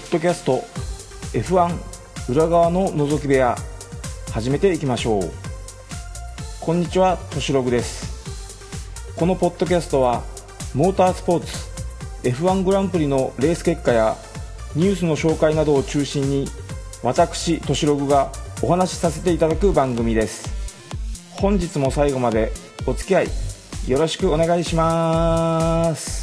ポッドキャスト F1 裏側の覗き部屋始めていきましょう。こんにちはとしログです。このポッドキャストはモータースポーツ F1 グランプリのレース結果やニュースの紹介などを中心に私としログがお話しさせていただく番組です。本日も最後までお付き合いよろしくお願いします。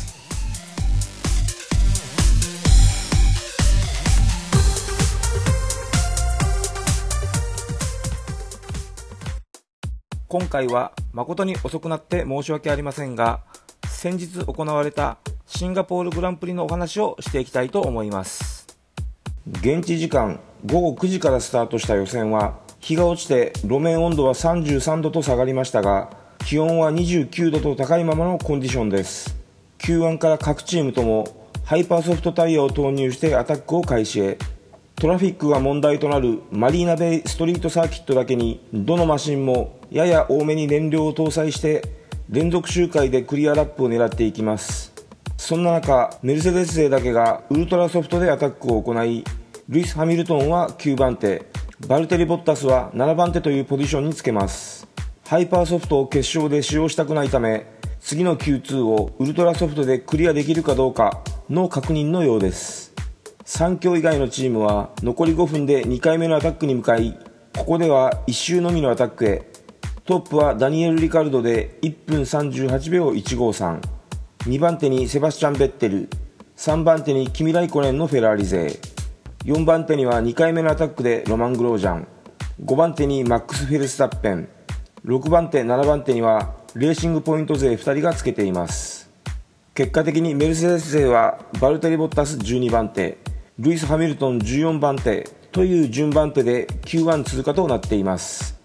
今回は誠に遅くなって申し訳ありませんが先日行われたシンガポールグランプリのお話をしていきたいと思います。現地時間午後9時からスタートした予選は日が落ちて路面温度は33度と下がりましたが気温は29度と高いままのコンディションです。Q1 から各チームともハイパーソフトタイヤを投入してアタックを開始へ。トラフィックが問題となるマリーナベイストリートサーキットだけにどのマシンもやや多めに燃料を搭載して連続周回でクリアラップを狙っていきます。そんな中メルセデス勢だけがウルトラソフトでアタックを行いルイス・ハミルトンは9番手バルテリ・ボッタスは7番手というポジションにつけます。ハイパーソフトを決勝で使用したくないため次の Q2 をウルトラソフトでクリアできるかどうかの確認のようです。3強以外のチームは残り5分で2回目のアタックに向かいここでは1周のみのアタックへ。トップはダニエル・リカルドで1分38秒153 2番手にセバスチャン・ベッテル。3番手にキミライコネンのフェラーリ勢。4番手には2回目のアタックでロマン・グロージャン。5番手にマックス・フェルスタッペン。6番手7番手にはレーシングポイント勢2人がつけています。結果的にメルセデス勢はバルテリ・ボッタス12番手。ルイス・ハミルトン14番手という順番手で Q1 通過となっています。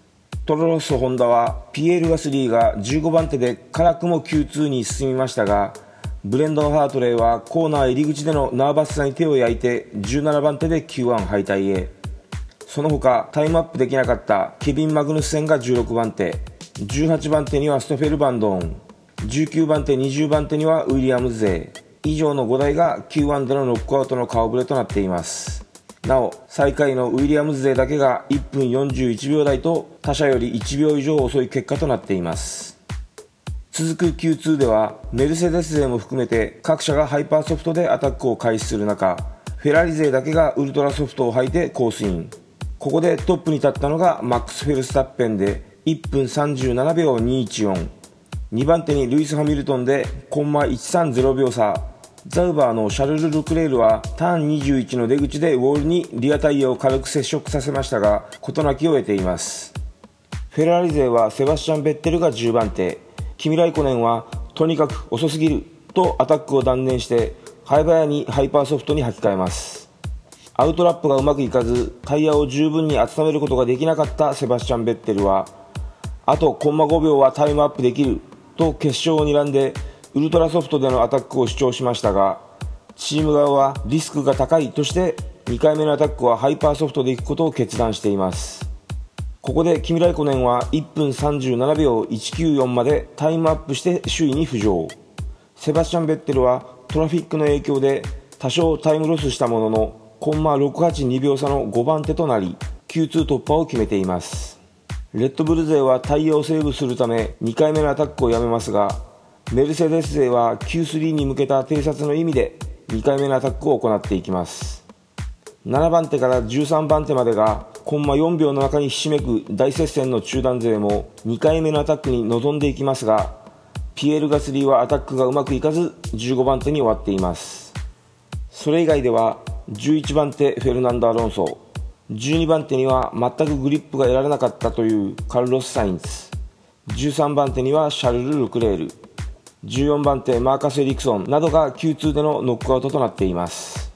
トロロッソ・ホンダはピエール・ガスリーが15番手で辛くも Q2 に進みましたがブレンドン・ハートレーはコーナー入り口でのナーバスさに手を焼いて17番手で Q1 敗退へ。その他タイムアップできなかったケビン・マグヌスセンが16番手。18番手にはストフェルバンドン。19番手20番手にはウィリアムズ勢以上の5台が Q1 でのノックアウトの顔ぶれとなっています。なお最下位のウィリアムズ勢だけが1分41秒台と他社より1秒以上遅い結果となっています。続く Q2 ではメルセデス勢も含めて各社がハイパーソフトでアタックを開始する中フェラーリ勢だけがウルトラソフトを履いてコースイン。ここでトップに立ったのがマックス・フェルスタッペンで1分37秒214 2番手にルイス・ハミルトンでコンマ130秒差。ザウバーのシャルル・ルクレールはターン21の出口でウォールにリアタイヤを軽く接触させましたが事なきを得ています。フェラーリ勢はセバスチャン・ベッテルが10番手。キミライコネンはとにかく遅すぎるとアタックを断念して早々にハイパーソフトに履き替えます。アウトラップがうまくいかずタイヤを十分に温めることができなかったセバスチャン・ベッテルはあとコンマ5秒はタイムアップできると決勝を睨んでウルトラソフトでのアタックを主張しましたがチーム側はリスクが高いとして2回目のアタックはハイパーソフトでいくことを決断しています。ここでキミライコネンは1分37秒194までタイムアップして首位に浮上。セバスチャン・ベッテルはトラフィックの影響で多少タイムロスしたもののコンマ682秒差の5番手となり Q2 突破を決めています。レッドブル勢はタイヤをセーブするため2回目のアタックをやめますがメルセデス勢は Q3 に向けた偵察の意味で2回目のアタックを行っていきます。7番手から13番手までがコンマ4秒の中にひしめく大接戦の中段勢も2回目のアタックに臨んでいきますがピエール・ガスリーはアタックがうまくいかず15番手に終わっています。それ以外では11番手フェルナンド・アロンソ。12番手には全くグリップが得られなかったというカルロス・サインズ13番手にはシャルル・ルクレール。14番手マーカス・エリクソンなどが Q2 でのノックアウトとなっています。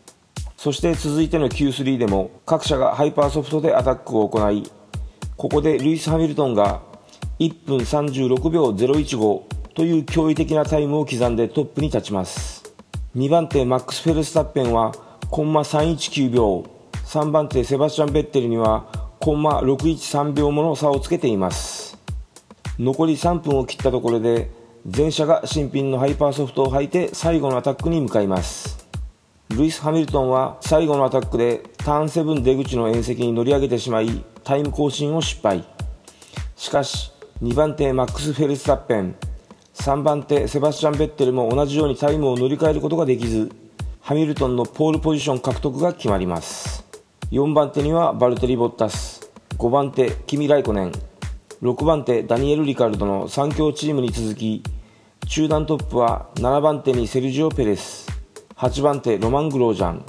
そして続いての Q3 でも各社がハイパーソフトでアタックを行いここでルイス・ハミルトンが1分36秒015という驚異的なタイムを刻んでトップに立ちます。2番手マックス・フェルスタッペンはコンマ319秒3番手セバスチャン・ベッテルにはコンマ613秒もの差をつけています。残り3分を切ったところで全車が新品のハイパーソフトを履いて最後のアタックに向かいます。ルイス・ハミルトンは最後のアタックでターン7出口の縁石に乗り上げてしまいタイム更新を失敗。しかし2番手マックス・フェルスタッペン3番手セバスチャン・ベッテルも同じようにタイムを乗り換えることができずハミルトンのポールポジション獲得が決まります。4番手にはバルテリ・ボッタス5番手キミ・ライコネン6番手ダニエル・リカルドの3強チームに続き中団トップは7番手にセルジオ・ペレス。8番手ロマン・グロージャン。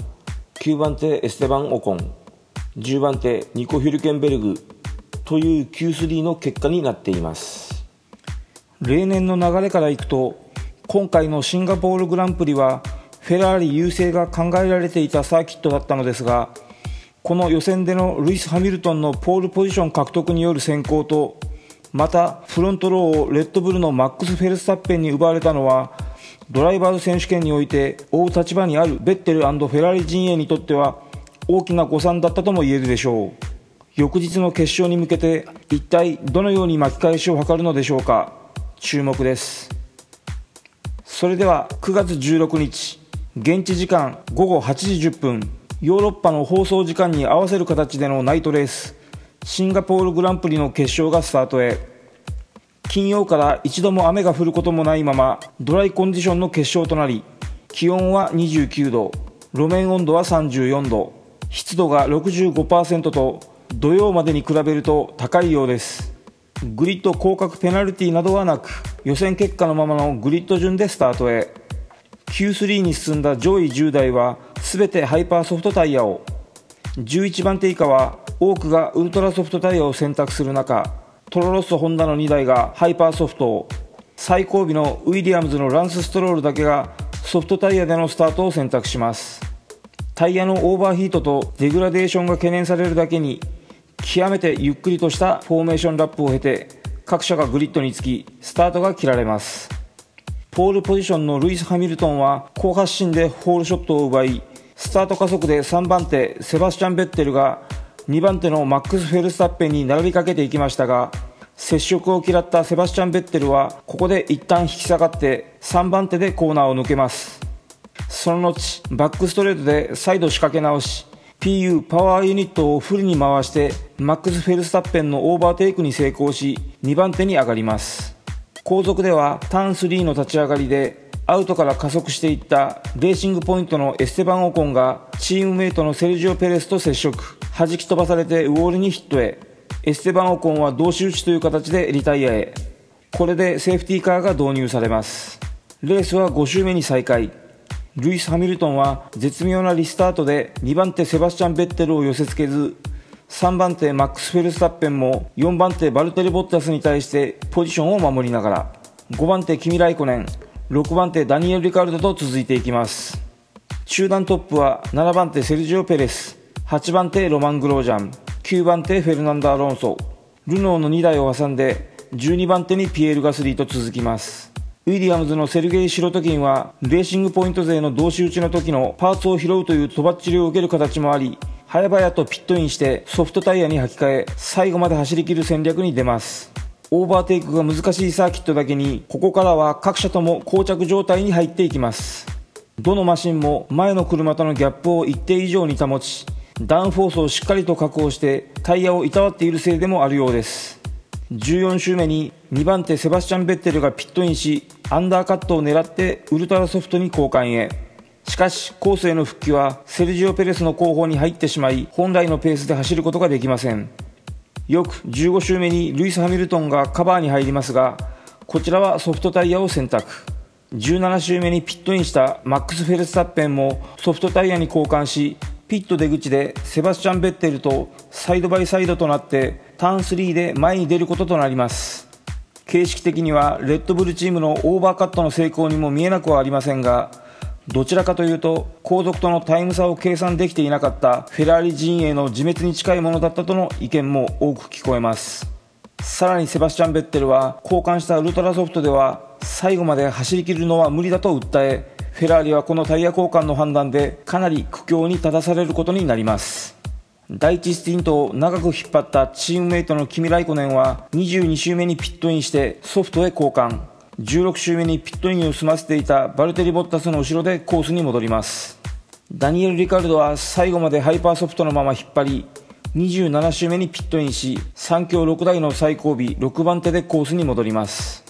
9番手エステバン・オコン。10番手ニコ・ヒュルケンベルグ。という Q3 の結果になっています。例年の流れからいくと今回のシンガポールグランプリはフェラーリ優勢が考えられていたサーキットだったのですがこの予選でのルイス・ハミルトンのポールポジション獲得による先行とまたフロントローをレッドブルのマックス・フェルスタッペンに奪われたのはドライバーズ選手権において追う立場にあるベッテルフェラーリ陣営にとっては大きな誤算だったとも言えるでしょう。翌日の決勝に向けて一体どのように巻き返しを図るのでしょうか。注目です。それでは9月16日現地時間午後8時10分ヨーロッパの放送時間に合わせる形でのナイトレース。シンガポールグランプリの決勝がスタートへ。金曜から一度も雨が降ることもないままドライコンディションの決勝となり気温は29度路面温度は34度湿度が65%と土曜までに比べると高いようです。グリッド降格ペナルティなどはなく予選結果のままのグリッド順でスタートへ。Q3 に進んだ上位10台は全てハイパーソフトタイヤを。11番手以下は多くがウルトラソフトタイヤを選択する中トロロッソホンダの2台がハイパーソフトを最後尾のウィリアムズのランスストロールだけがソフトタイヤでのスタートを選択します。タイヤのオーバーヒートとデグラデーションが懸念されるだけに極めてゆっくりとしたフォーメーションラップを経て各社がグリッドにつきスタートが切られます。ポールポジションのルイス・ハミルトンは好発進でホールショットを奪いスタート加速で3番手セバスチャン・ベッテルが2番手のマックス・フェルスタッペンに並びかけていきましたが接触を嫌ったセバスチャン・ベッテルはここで一旦引き下がって3番手でコーナーを抜けます。その後バックストレートで再度仕掛け直し PU パワーユニットをフルに回してマックス・フェルスタッペンのオーバーテイクに成功し2番手に上がります。後続ではターン3の立ち上がりでアウトから加速していったレーシングポイントのエステバン・オコンがチームメイトのセルジオ・ペレスと接触。弾き飛ばされてウォールにヒットへ。エステバン・オコンは同士打ちという形でリタイアへ。これでセーフティーカーが導入されます。レースは5周目に再開。ルイス・ハミルトンは絶妙なリスタートで2番手セバスチャン・ベッテルを寄せ付けず3番手マックス・フェルスタッペンも4番手バルテリ・ボッタスに対してポジションを守りながら5番手キミ・ライコネン。6番手ダニエル・リカルドと続いていきます。中団トップは7番手セルジオ・ペレス。8番手ロマン・グロージャン。9番手フェルナンド・アロンソ。ルノーの2台を挟んで12番手にピエール・ガスリーと続きます。ウィリアムズのセルゲイ・シロトキンはレーシングポイント勢の同士打ちの時のパーツを拾うというとばっちりを受ける形もあり早々とピットインしてソフトタイヤに履き替え最後まで走り切る戦略に出ます。オーバーテイクが難しいサーキットだけにここからは各車とも膠着状態に入っていきます。どのマシンも前の車とのギャップを一定以上に保ちダウンフォースをしっかりと確保してタイヤをいたわっているせいでもあるようです。14周目に2番手セバスチャン・ベッテルがピットインしアンダーカットを狙ってウルトラソフトに交換へ。しかしコースへの復帰はセルジオ・ペレスの後方に入ってしまい本来のペースで走ることができません。よく15周目にルイス・ハミルトンがカバーに入りますがこちらはソフトタイヤを選択。17周目にピットインしたマックス・フェルスタッペンもソフトタイヤに交換しピット出口でセバスチャン・ベッテルとサイドバイサイドとなってターン3で前に出ることとなります。形式的にはレッドブルチームのオーバーカットの成功にも見えなくはありませんがどちらかというと後続とのタイム差を計算できていなかったフェラーリ陣営の自滅に近いものだったとの意見も多く聞こえます。さらにセバスチャン・ベッテルは交換したウルトラソフトでは最後まで走り切るのは無理だと訴えフェラーリはこのタイヤ交換の判断でかなり苦境に立たされることになります。第1スティントを長く引っ張ったチームメイトのキミ・ライコネンは22周目にピットインしてソフトへ交換。16周目にピットインを済ませていたバルテリ・ボッタスの後ろでコースに戻ります。ダニエル・リカルドは最後までハイパーソフトのまま引っ張り27周目にピットインし3強6台の最後尾6番手でコースに戻ります。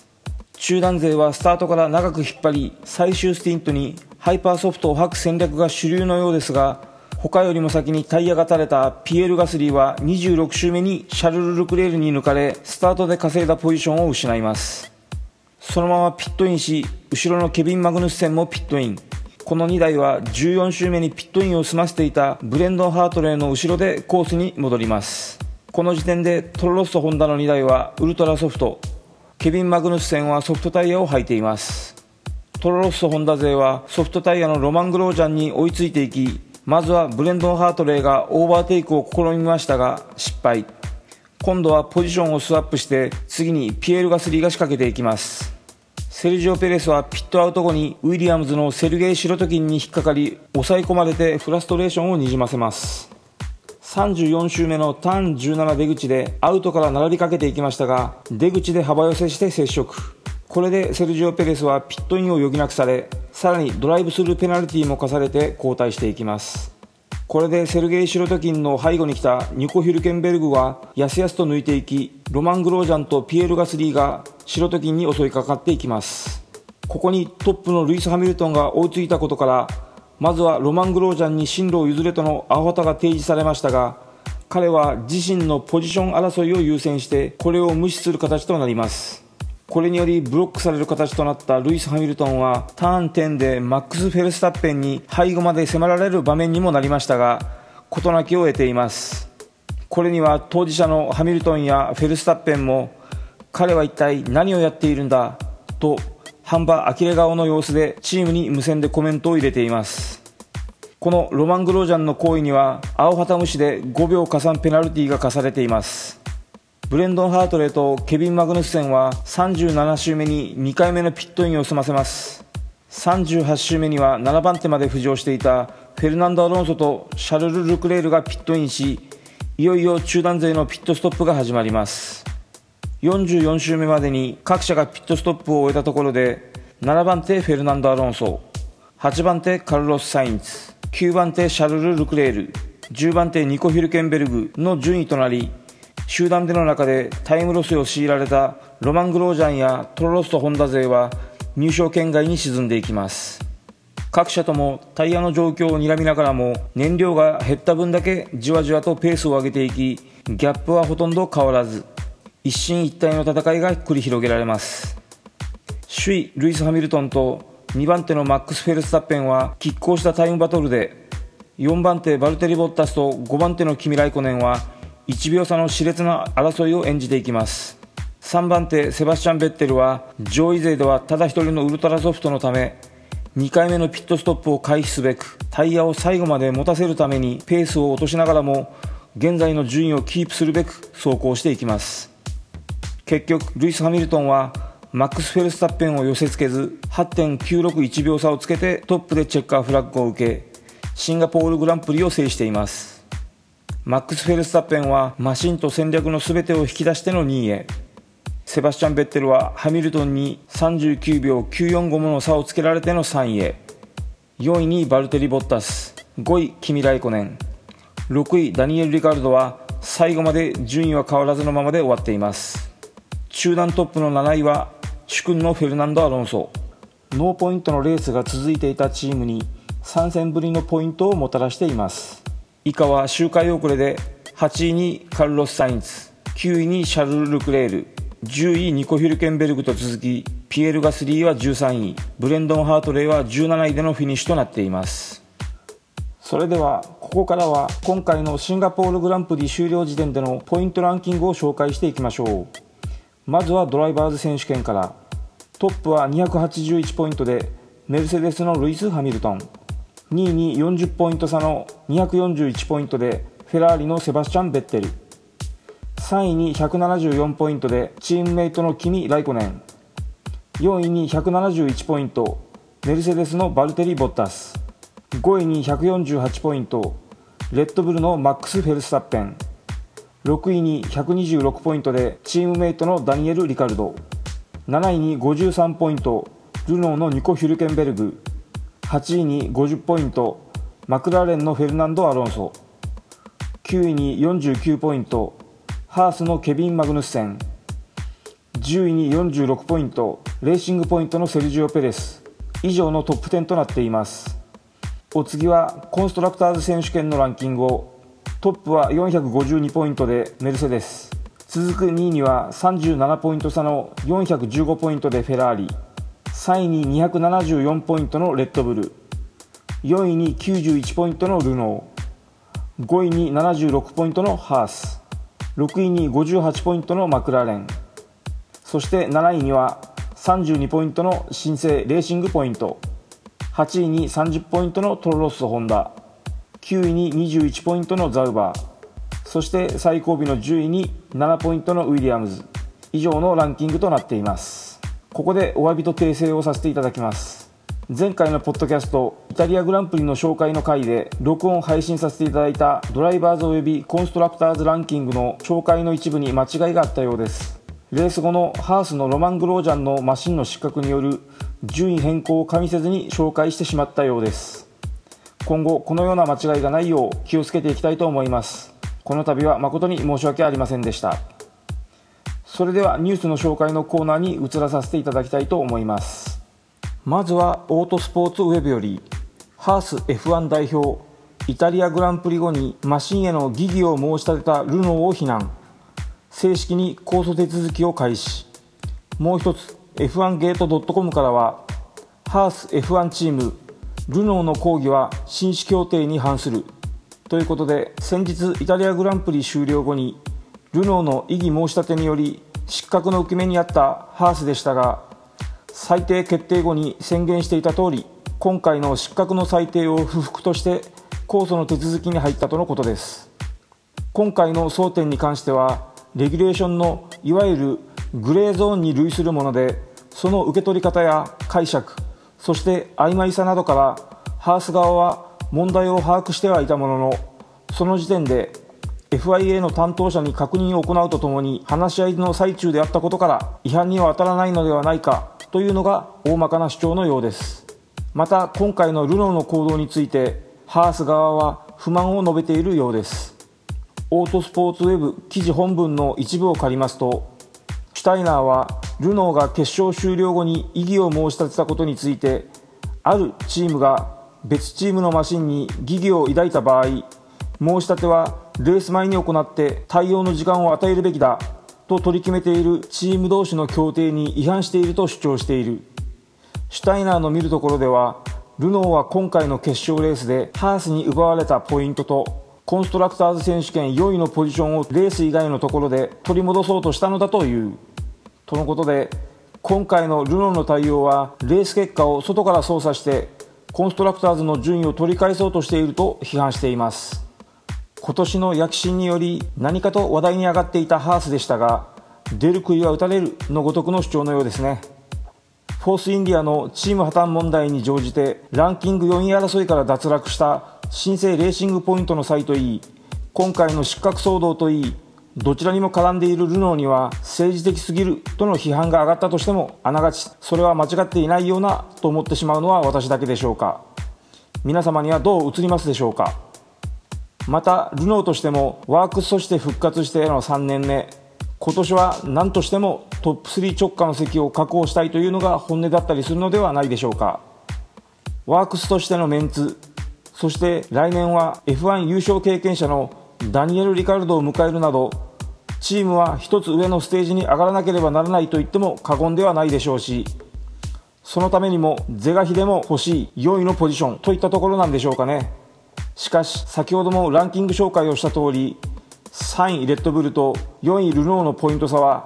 中団勢はスタートから長く引っ張り最終スティントにハイパーソフトを履く戦略が主流のようですが他よりも先にタイヤが垂れたピエール・ガスリーは26周目にシャルル・ルクレールに抜かれスタートで稼いだポジションを失います。そのままピットインし後ろのケビン・マグヌッセンもピットイン。この2台は14周目にピットインを済ませていたブレンドン・ハートレーの後ろでコースに戻ります。この時点でトロロッソ・ホンダの2台はウルトラソフト。ケビン・マグヌッセンはソフトタイヤを履いています。トロロッソ・ホンダ勢はソフトタイヤのロマン・グロージャンに追いついていきまずはブレンドン・ハートレイがオーバーテイクを試みましたが失敗。今度はポジションをスワップして次にピエール・ガスリーが仕掛けていきます。セルジオ・ペレスはピットアウト後にウィリアムズのセルゲイ・シロトキンに引っかかり抑え込まれてフラストレーションをにじませます。34周目のターン17出口でアウトから並びかけていきましたが出口で幅寄せして接触。これでセルジオ・ペレスはピットインを余儀なくされさらにドライブスルーペナルティーも課されて交代していきます。これでセルゲイ・シロトキンの背後に来たニコ・ヒルケンベルグはやすやすと抜いていきロマン・グロージャンとピエール・ガスリーがシロトキンに襲いかかっていきます。ここにトップのルイス・ハミルトンが追いついたことからまずはロマン・グロージャンに進路を譲れとのアホタが提示されましたが彼は自身のポジション争いを優先してこれを無視する形となります。これによりブロックされる形となったルイス・ハミルトンはターン10でマックス・フェルスタッペンに背後まで迫られる場面にもなりましたが事なきを得ています。これには当事者のハミルトンやフェルスタッペンも彼は一体何をやっているんだ？と半ば呆れ顔の様子でチームに無線でコメントを入れています。このロマン・グロージャンの行為には青旗無視で5秒加算ペナルティが課されています。ブレンドン・ハートレーとケビン・マグヌスセンは37周目に2回目のピットインを済ませます。38周目には7番手まで浮上していたフェルナンド・アロンソとシャルル・ルクレールがピットインしいよいよ中団勢のピットストップが始まります。44周目までに各社がピットストップを終えたところで7番手フェルナンド・アロンソ8番手カルロス・サインツ9番手シャルル・ルクレール10番手ニコ・ヒルケンベルグの順位となり集団での中でタイムロスを強いられたロマン・グロージャンやトロロスト・ホンダ勢は入賞圏外に沈んでいきます。各社ともタイヤの状況を睨みながらも燃料が減った分だけじわじわとペースを上げていきギャップはほとんど変わらず一進一退の戦いが繰り広げられます。首位ルイス・ハミルトンと2番手のマックス・フェルスタッペンは拮抗したタイムバトルで4番手バルテリ・ボッタスと5番手のキミ・ライコネンは1秒差の熾烈な争いを演じていきます。3番手セバスチャン・ベッテルは上位勢ではただ一人のウルトラソフトのため2回目のピットストップを回避すべくタイヤを最後まで持たせるためにペースを落としながらも現在の順位をキープするべく走行していきます。結局ルイス・ハミルトンはマックス・フェルスタッペンを寄せ付けず8.961秒差をつけてトップでチェッカーフラッグを受けシンガポールグランプリを制しています。マックス・フェルスタッペンはマシンと戦略の全てを引き出しての2位へ。セバスチャン・ベッテルはハミルトンに39秒945もの差をつけられての3位へ。4位にバルテリ・ボッタス。5位キミ・ライコネン。6位ダニエル・リカルドは最後まで順位は変わらずのままで終わっています。中団トップの7位は殊勲のフェルナンド・アロンソ。ノーポイントのレースが続いていたチームに3戦ぶりのポイントをもたらしています。以下は周回遅れで8位にカルロス・サインツ9位にシャルル・ルクレール10位ニコ・ヒルケンベルグと続きピエール・ガスリーは13位ブレンドン・ハートレイは17位でのフィニッシュとなっています。それではここからは今回のシンガポールグランプリ終了時点でのポイントランキングを紹介していきましょう。まずはドライバーズ選手権から。トップは281ポイントでメルセデスのルイス・ハミルトン。2位に40ポイント差の241ポイントでフェラーリのセバスチャン・ベッテル3位に174ポイントでチームメイトのキミ・ライコネン。4位に171ポイントメルセデスのバルテリ・ボッタス。5位に148ポイントレッドブルのマックス・フェルスタッペン。6位に126ポイントでチームメイトのダニエル・リカルド。7位に53ポイントルノーのニコ・ヒュルケンベルグ。8位に50ポイントマクラーレンのフェルナンド・アロンソ。9位に49ポイントハースのケビン・マグヌッセン。10位に46ポイントレーシングポイントのセルジオ・ペレス。以上のトップ10となっています。お次はコンストラクターズ選手権のランキングを。トップは452ポイントでメルセデス。続く2位には37ポイント差の415ポイントでフェラーリ。3位に274ポイントのレッドブル4位に91ポイントのルノー5位に76ポイントのハース6位に58ポイントのマクラーレンそして7位には32ポイントの新生レーシングポイント8位に30ポイントのトロロッソホンダ9位に21ポイントのザウバーそして最後尾の10位に7ポイントのウィリアムズ以上のランキングとなっています。ここでお詫びと訂正をさせていただきます。前回のポッドキャストイタリアグランプリの紹介の回で録音配信させていただいたドライバーズおよびコンストラクターズランキングの紹介の一部に間違いがあったようです。レース後のハースのロマン・グロージャンのマシンの失格による順位変更を加味せずに紹介してしまったようです。今後このような間違いがないよう気をつけていきたいと思います。この度は誠に申し訳ありませんでした。それではニュースの紹介のコーナーに移らさせていただきたいと思います。まずはオートスポーツウェブよりハース F1 代表イタリアグランプリ後にマシンへの疑義を申し立てたルノーを非難。正式に控訴手続きを開始。もう一つ F1 ゲート .com からはハース F1 チームルノーの抗議は紳士協定に反する。ということで先日イタリアグランプリ終了後にルノーの異議申し立てにより失格の受け目にあったハースでしたが裁定決定後に宣言していた通り今回の失格の裁定を不服として控訴の手続きに入ったとのことです。今回の争点に関してはレギュレーションのいわゆるグレーゾーンに類するものでその受け取り方や解釈そして曖昧さなどからハース側は問題を把握してはいたもののその時点で FIA の担当者に確認を行うとともに話し合いの最中であったことから違反には当たらないのではないかというのが大まかな主張のようです。また今回のルノーの行動についてハース側は不満を述べているようです。オートスポーツウェブ記事本文の一部を借りますとシュタイナーはルノーが決勝終了後に異議を申し立てたことについてあるチームが別チームのマシンに疑義を抱いた場合申し立てはレース前に行って対応の時間を与えるべきだと取り決めているチーム同士の協定に違反していると主張している。シュタイナーの見るところではルノーは今回の決勝レースでハースに奪われたポイントとコンストラクターズ選手権4位のポジションをレース以外のところで取り戻そうとしたのだという。とのことで今回のルノーの対応はレース結果を外から操作してコンストラクターズの順位を取り返そうとしていると批判しています。今年の躍進により何かと話題に上がっていたハースでしたが出る杭は打たれるのごとくの主張のようですね。フォースインディアのチーム破綻問題に乗じてランキング4位争いから脱落した新生レーシングポイントの際といい今回の失格騒動といいどちらにも絡んでいるルノーには政治的すぎるとの批判が上がったとしてもあながちそれは間違っていないようなと思ってしまうのは私だけでしょうか。皆様にはどう映りますでしょうか。またルノーとしてもワークスとして復活しての3年目。今年は何としてもトップ3直下の席を確保したいというのが本音だったりするのではないでしょうか。ワークスとしてのメンツそして来年は F1 優勝経験者のダニエル・リカルドを迎えるなどチームは一つ上のステージに上がらなければならないと言っても過言ではないでしょうしそのためにも是が非でも欲しい4位のポジションといったところなんでしょうかね。しかし先ほどもランキング紹介をした通り3位レッドブルと4位ルノーのポイント差は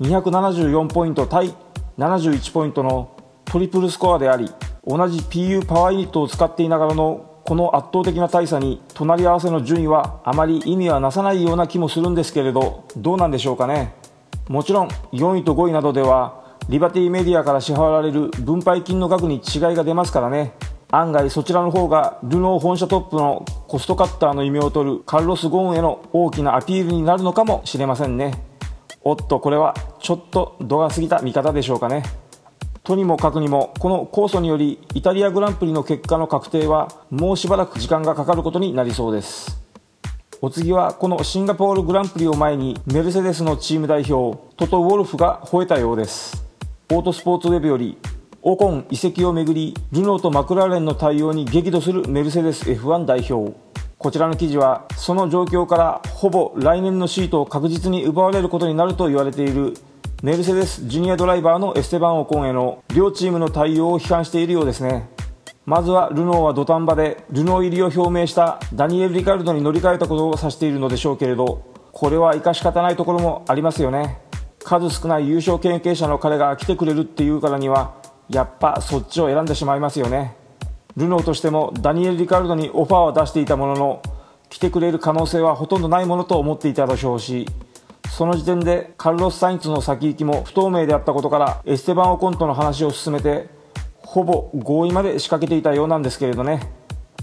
274ポイント対71ポイントのトリプルスコアであり同じ PU パワーユニットを使っていながらのこの圧倒的な大差に隣り合わせの順位はあまり意味はなさないような気もするんですけれどどうなんでしょうかね。もちろん4位と5位などではリバティメディアから支払われる分配金の額に違いが出ますからね。案外そちらの方がルノー本社トップのコストカッターの異名を取るカルロス・ゴーンへの大きなアピールになるのかもしれませんね。おっとこれはちょっと度が過ぎた見方でしょうかね。とにもかくにもこの控訴によりイタリアグランプリの結果の確定はもうしばらく時間がかかることになりそうです。お次はこのシンガポールグランプリを前にメルセデスのチーム代表トト・ウォルフが吠えたようです。オートスポーツウェブよりオコン移籍をめぐりルノーとマクラーレンの対応に激怒するメルセデス F1 代表。こちらの記事はその状況からほぼ来年のシートを確実に奪われることになると言われているメルセデスジュニアドライバーのエステバン・オコンへの両チームの対応を批判しているようですね。まずはルノーは土壇場でルノー入りを表明したダニエル・リカルドに乗り換えたことを指しているのでしょうけれどこれは生かし方ないところもありますよね。数少ない優勝経験者の彼が来てくれるっていうからにはやっぱそっちを選んでしまいますよね。ルノーとしてもダニエル・リカルドにオファーは出していたものの来てくれる可能性はほとんどないものと思っていたでしょうしその時点でカルロス・サインツの先行きも不透明であったことからエステバン・オコンとの話を進めてほぼ合意まで仕掛けていたようなんですけれどね。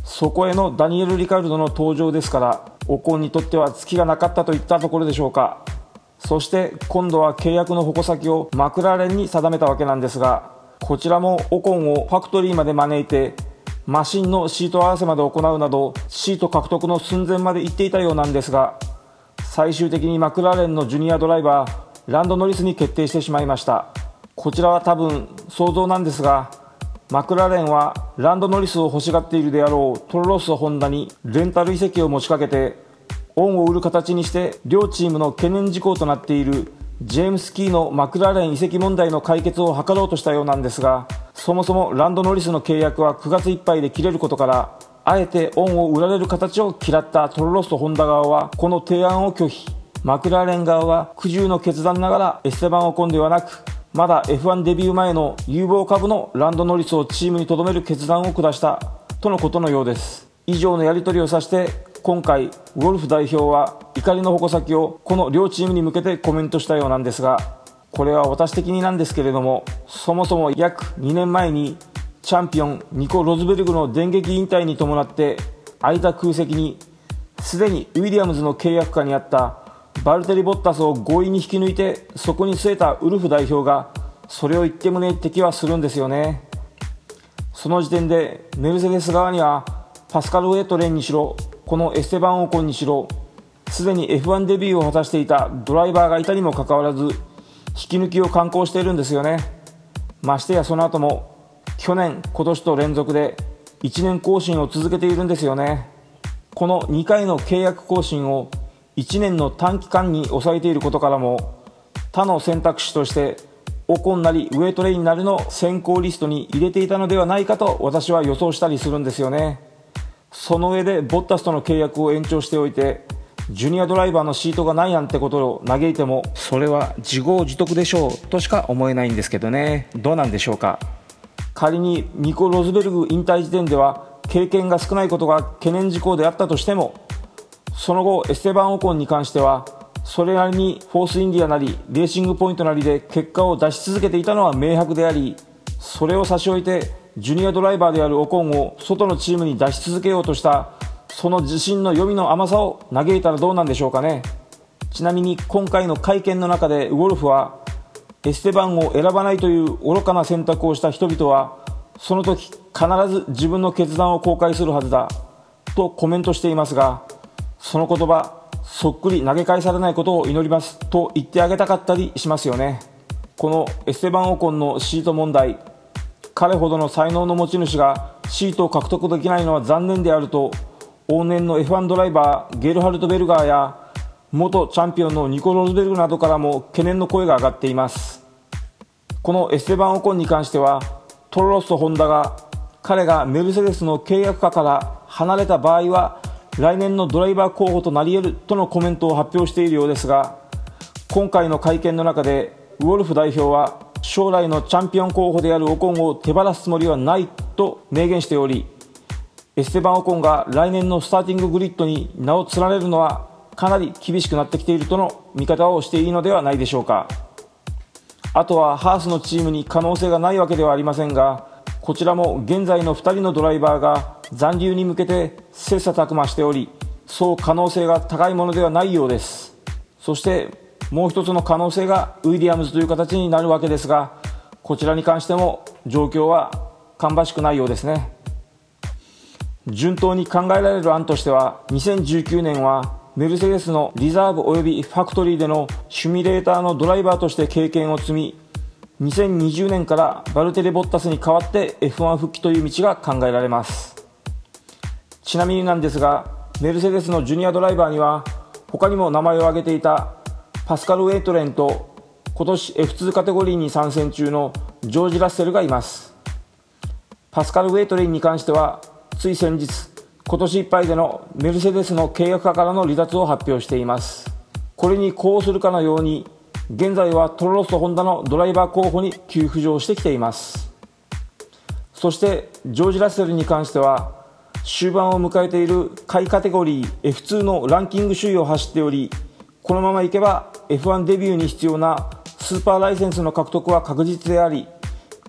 そこへのダニエル・リカルドの登場ですからオコンにとっては月がなかったといったところでしょうか。そして今度は契約の矛先をマクラーレンに定めたわけなんですがこちらもオコンをファクトリーまで招いてマシンのシート合わせまで行うなどシート獲得の寸前まで行っていたようなんですが最終的にマクラーレンのジュニアドライバーランドノリスに決定してしまいました。こちらは多分想像なんですがマクラーレンはランドノリスを欲しがっているであろうトロロス・ホンダにレンタル移籍を持ちかけて恩を売る形にして両チームの懸念事項となっているジェームス・キーのマクラーレン移籍問題の解決を図ろうとしたようなんですがそもそもランド・ノリスの契約は9月いっぱいで切れることからあえて恩を売られる形を嫌ったトロロスとホンダ側はこの提案を拒否。マクラーレン側は苦渋の決断ながらエステバン・オコンではなくまだ F1 デビュー前の有望株のランド・ノリスをチームにとどめる決断を下したとのことのようです。以上のやり取りをさして今回ウォルフ代表は怒りの矛先をこの両チームに向けてコメントしたようなんですがこれは私的になんですけれどもそもそも約2年前にチャンピオンニコ・ロズベルグの電撃引退に伴って空いた空席にすでにウィリアムズの契約下にあったバルテリ・ボッタスを強引に引き抜いてそこに据えたウルフ代表がそれを言ってもね敵はするんですよね。その時点でメルセデス側にはパスカル・ウェトレンにしろこのエステバン・オコンにしろ。すでに F1 デビューを果たしていたドライバーがいたにもかかわらず引き抜きを敢行しているんですよね。ましてやその後も去年今年と連続で1年更新を続けているんですよね。この2回の契約更新を1年の短期間に抑えていることからも他の選択肢としてオコンなりウェイトレインなりの選考リストに入れていたのではないかと私は予想したりするんですよね。その上でボッタスとの契約を延長しておいてジュニアドライバーのシートがないなんてことを嘆いてもそれは自業自得でしょうとしか思えないんですけどね。どうなんでしょうか？仮にニコ・ロズベルグ引退時点では経験が少ないことが懸念事項であったとしてもその後エステバン・オコンに関してはそれなりにフォースインディアなりレーシングポイントなりで結果を出し続けていたのは明白でありそれを差し置いてジュニアドライバーであるオコンを外のチームに出し続けようとしたその自信の読みの甘さを嘆いたらどうなんでしょうかね。ちなみに今回の会見の中でウォルフはエステバンを選ばないという愚かな選択をした人々はその時必ず自分の決断を公開するはずだとコメントしていますがその言葉そっくり投げ返されないことを祈りますと言ってあげたかったりしますよね。このエステバン・オコンのシート問題彼ほどの才能の持ち主がシートを獲得できないのは残念であると往年の F1 ドライバーゲルハルト・ベルガーや元チャンピオンのニコ・ロズベルグなどからも懸念の声が上がっています。このエステバン・オコンに関してはトロロスとホンダが彼がメルセデスの契約下から離れた場合は来年のドライバー候補となり得るとのコメントを発表しているようですが今回の会見の中でウォルフ代表は将来のチャンピオン候補であるオコンを手放すつもりはないと明言しておりエステバン・オコンが来年のスターティンググリッドに名を連ねるのはかなり厳しくなってきているとの見方をしていいのではないでしょうか。あとはハースのチームに可能性がないわけではありませんがこちらも現在の2人のドライバーが残留に向けて切磋琢磨しておりそう可能性が高いものではないようです。そしてもう一つの可能性がウィリアムズという形になるわけですがこちらに関しても状況は芳しくないようですね。順当に考えられる案としては2019年はメルセデスのリザーブ及びファクトリーでのシミュレーターのドライバーとして経験を積み2020年からバルテレ・ボッタスに代わって F1 復帰という道が考えられます。ちなみになんですがメルセデスのジュニアドライバーには他にも名前を挙げていたパスカル・ウェイトレンと今年 F2 カテゴリーに参戦中のジョージ・ラッセルがいます。パスカル・ウェイトレンに関してはつい先日今年いっぱいでのメルセデスの契約家からの離脱を発表しています。これに呼応するかのように現在はトロロッソホンダのドライバー候補に急浮上してきています。そしてジョージ・ラッセルに関しては終盤を迎えている下位カテゴリー F2 のランキング首位を走っておりこのままいけば F1 デビューに必要なスーパーライセンスの獲得は確実であり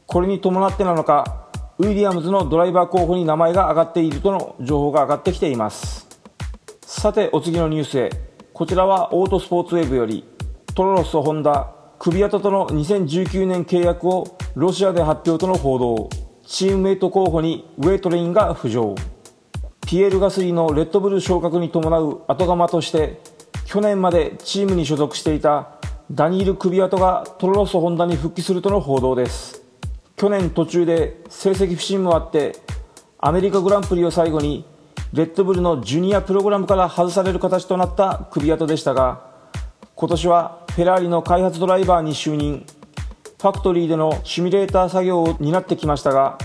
これに伴ってなのかウィリアムズのドライバー候補に名前が挙がっているとの情報が上がってきています。さてお次のニュースへ。こちらはオートスポーツウェブよりトロロスとホンダ首跡との2019年契約をロシアで発表との報道。チームメイト候補にウェイトレインが浮上。ピエール・ガスリーのレッドブル昇格に伴う後釜として去年までチームに所属していたダニール・クビアトがトロロッソ・ホンダに復帰するとの報道です。去年途中で成績不振もあってアメリカグランプリを最後にレッドブルのジュニアプログラムから外される形となったクビアトでしたが今年はフェラーリの開発ドライバーに就任。ファクトリーでのシミュレーター作業を担ってきましたが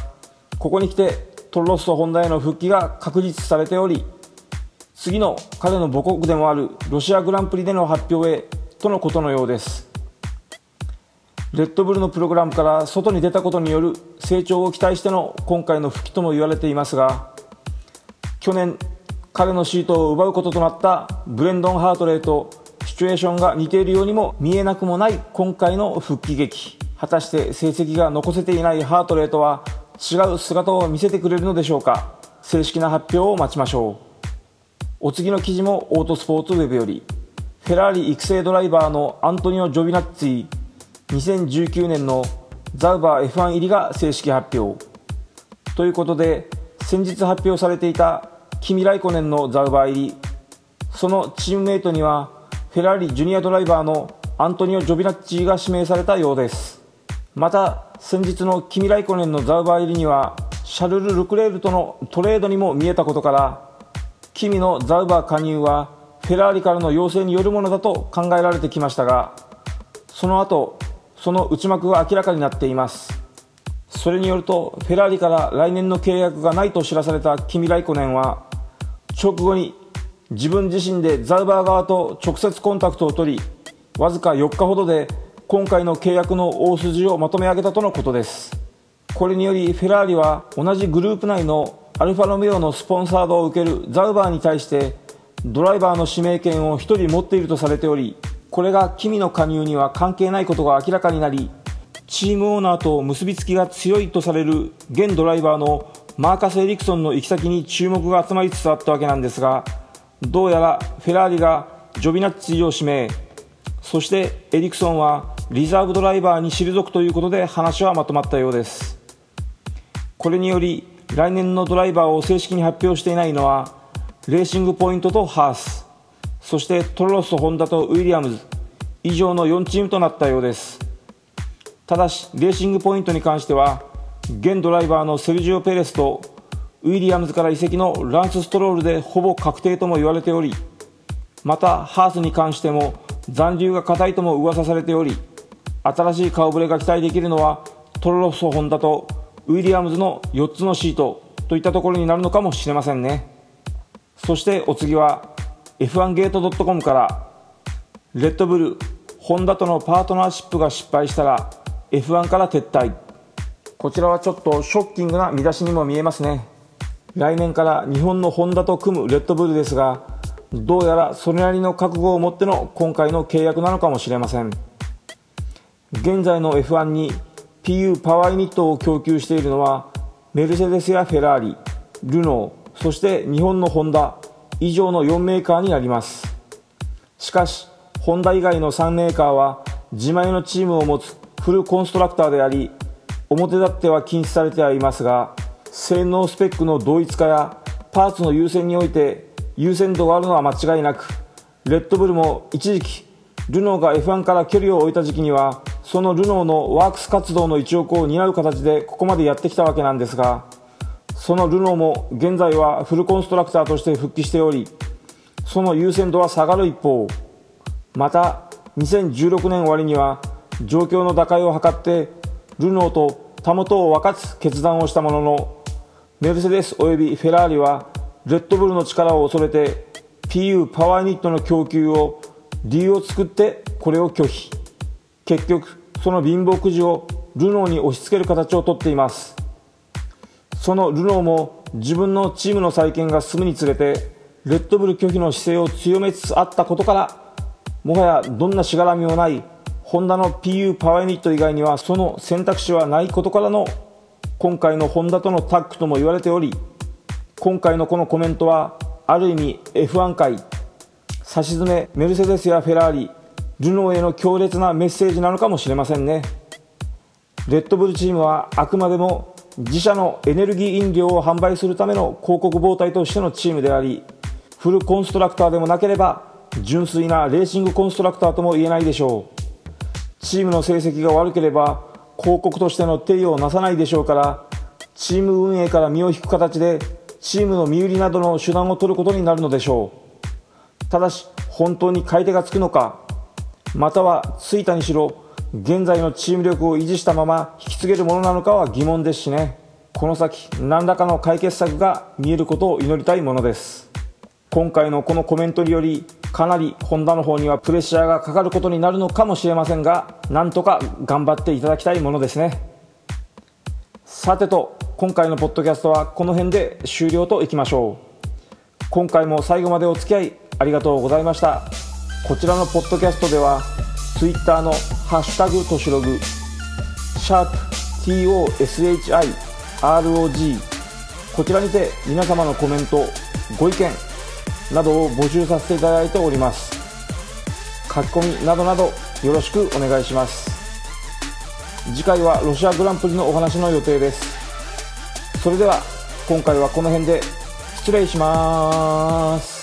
ここに来てトロロッソホンダへの復帰が確実されており次の彼の母国でもあるロシアグランプリでの発表へとのことのようです。レッドブルのプログラムから外に出たことによる成長を期待しての今回の復帰とも言われていますが去年彼のシートを奪うこととなったブレンドン・ハートレーとシチュエーションが似ているようにも見えなくもない今回の復帰劇。果たして成績が残せていないハートレーとは違う姿を見せてくれるのでしょうか。正式な発表を待ちましょう。お次の記事もオートスポーツウェブよりフェラーリ育成ドライバーのアントニオ・ジョビナッツィ2019年のザウバー F1 入りが正式発表。ということで先日発表されていたキミ・ライコネンのザウバー入りそのチームメイトにはフェラーリジュニアドライバーのアントニオ・ジョビナッチが指名されたようです。また先日のキミ・ライコネンのザウバー入りにはシャルル・ルクレールとのトレードにも見えたことからキミのザウバー加入はフェラーリからの要請によるものだと考えられてきましたがその後その内幕が明らかになっています。それによるとフェラーリから来年の契約がないと知らされたキミ・ライコネンは直後に自分自身でザウバー側と直接コンタクトを取りわずか4日ほどで今回の契約の大筋をまとめ上げたとのことです。これによりフェラーリは同じグループ内のアルファロメオのスポンサードを受けるザウバーに対してドライバーの指名権を1人持っているとされておりこれが君の加入には関係ないことが明らかになりチームオーナーと結びつきが強いとされる現ドライバーのマーカス・エリクソンの行き先に注目が集まりつつあったわけなんですがどうやらフェラーリがジョビナッツィを指名そしてエリクソンはリザーブドライバーに退くということで話はまとまったようです。これにより来年のドライバーを正式に発表していないのはレーシングポイントとハース。そしてトロロス、ホンダとウィリアムズ。以上の4チームとなったようです。ただしレーシングポイントに関しては現ドライバーのセルジオ・ペレスとウィリアムズから移籍のランス・ストロールでほぼ確定とも言われておりまたハースに関しても残留が固いとも噂されており新しい顔ぶれが期待できるのはトロロソ・ホンダとウィリアムズの4つのシートといったところになるのかもしれませんね。そしてお次は F1 ゲート .com からレッドブルホンダとのパートナーシップが失敗したら F1 から撤退。こちらはちょっとショッキングな見出しにも見えますね。来年から日本のホンダと組むレッドブルですがどうやらそれなりの覚悟を持っての今回の契約なのかもしれません。現在の F1 に PU パワーユニットを供給しているのはメルセデスやフェラーリルノーそして日本のホンダ以上の4メーカーになります。しかしホンダ以外の3メーカーは自前のチームを持つフルコンストラクターであり表立っては禁止されてはいますが性能スペックの同一化やパーツの優先において優先度があるのは間違いなくレッドブルも一時期ルノーが F1 から距離を置いた時期にはそのルノーのワークス活動の一翼を担う形でここまでやってきたわけなんですがそのルノーも現在はフルコンストラクターとして復帰しておりその優先度は下がる一方また2016年終わりには状況の打開を図ってルノーとたもとを分かつ決断をしたもののメルセデスおよびフェラーリはレッドブルの力を恐れて PU パワーユニットの供給を理由を作ってこれを拒否。結局その貧乏くじをルノーに押し付ける形をとっています。そのルノーも自分のチームの再建が進むにつれてレッドブル拒否の姿勢を強めつつあったことからもはやどんなしがらみもないホンダの PU パワーユニット以外にはその選択肢はないことからの今回のホンダとのタッグとも言われており今回のこのコメントはある意味 F1 界差し詰めメルセデスやフェラーリルノーへの強烈なメッセージなのかもしれませんね。レッドブルチームはあくまでも自社のエネルギー飲料を販売するための広告母体としてのチームでありフルコンストラクターでもなければ純粋なレーシングコンストラクターとも言えないでしょう。チームの成績が悪ければ広告としての定与をなさないでしょうからチーム運営から身を引く形でチームの身売りなどの手段を取ることになるのでしょう。ただし本当に買い手がつくのかまたはついたにしろ現在のチーム力を維持したまま引き継げるものなのかは疑問ですしね。この先何らかの解決策が見えることを祈りたいものです。今回のこのコメントによりかなりホンダの方にはプレッシャーがかかることになるのかもしれませんがなんとか頑張っていただきたいものですね。さてと今回のポッドキャストはこの辺で終了といきましょう。今回も最後までお付き合いありがとうございました。こちらのポッドキャストでは Twitter の「ハッシュタグとしログ」シャープ TOSHIROG こちらにて皆様のコメントご意見などを募集させていただいております。書き込みなどなどよろしくお願いします。次回はロシアグランプリのお話の予定です。それでは今回はこの辺で失礼します。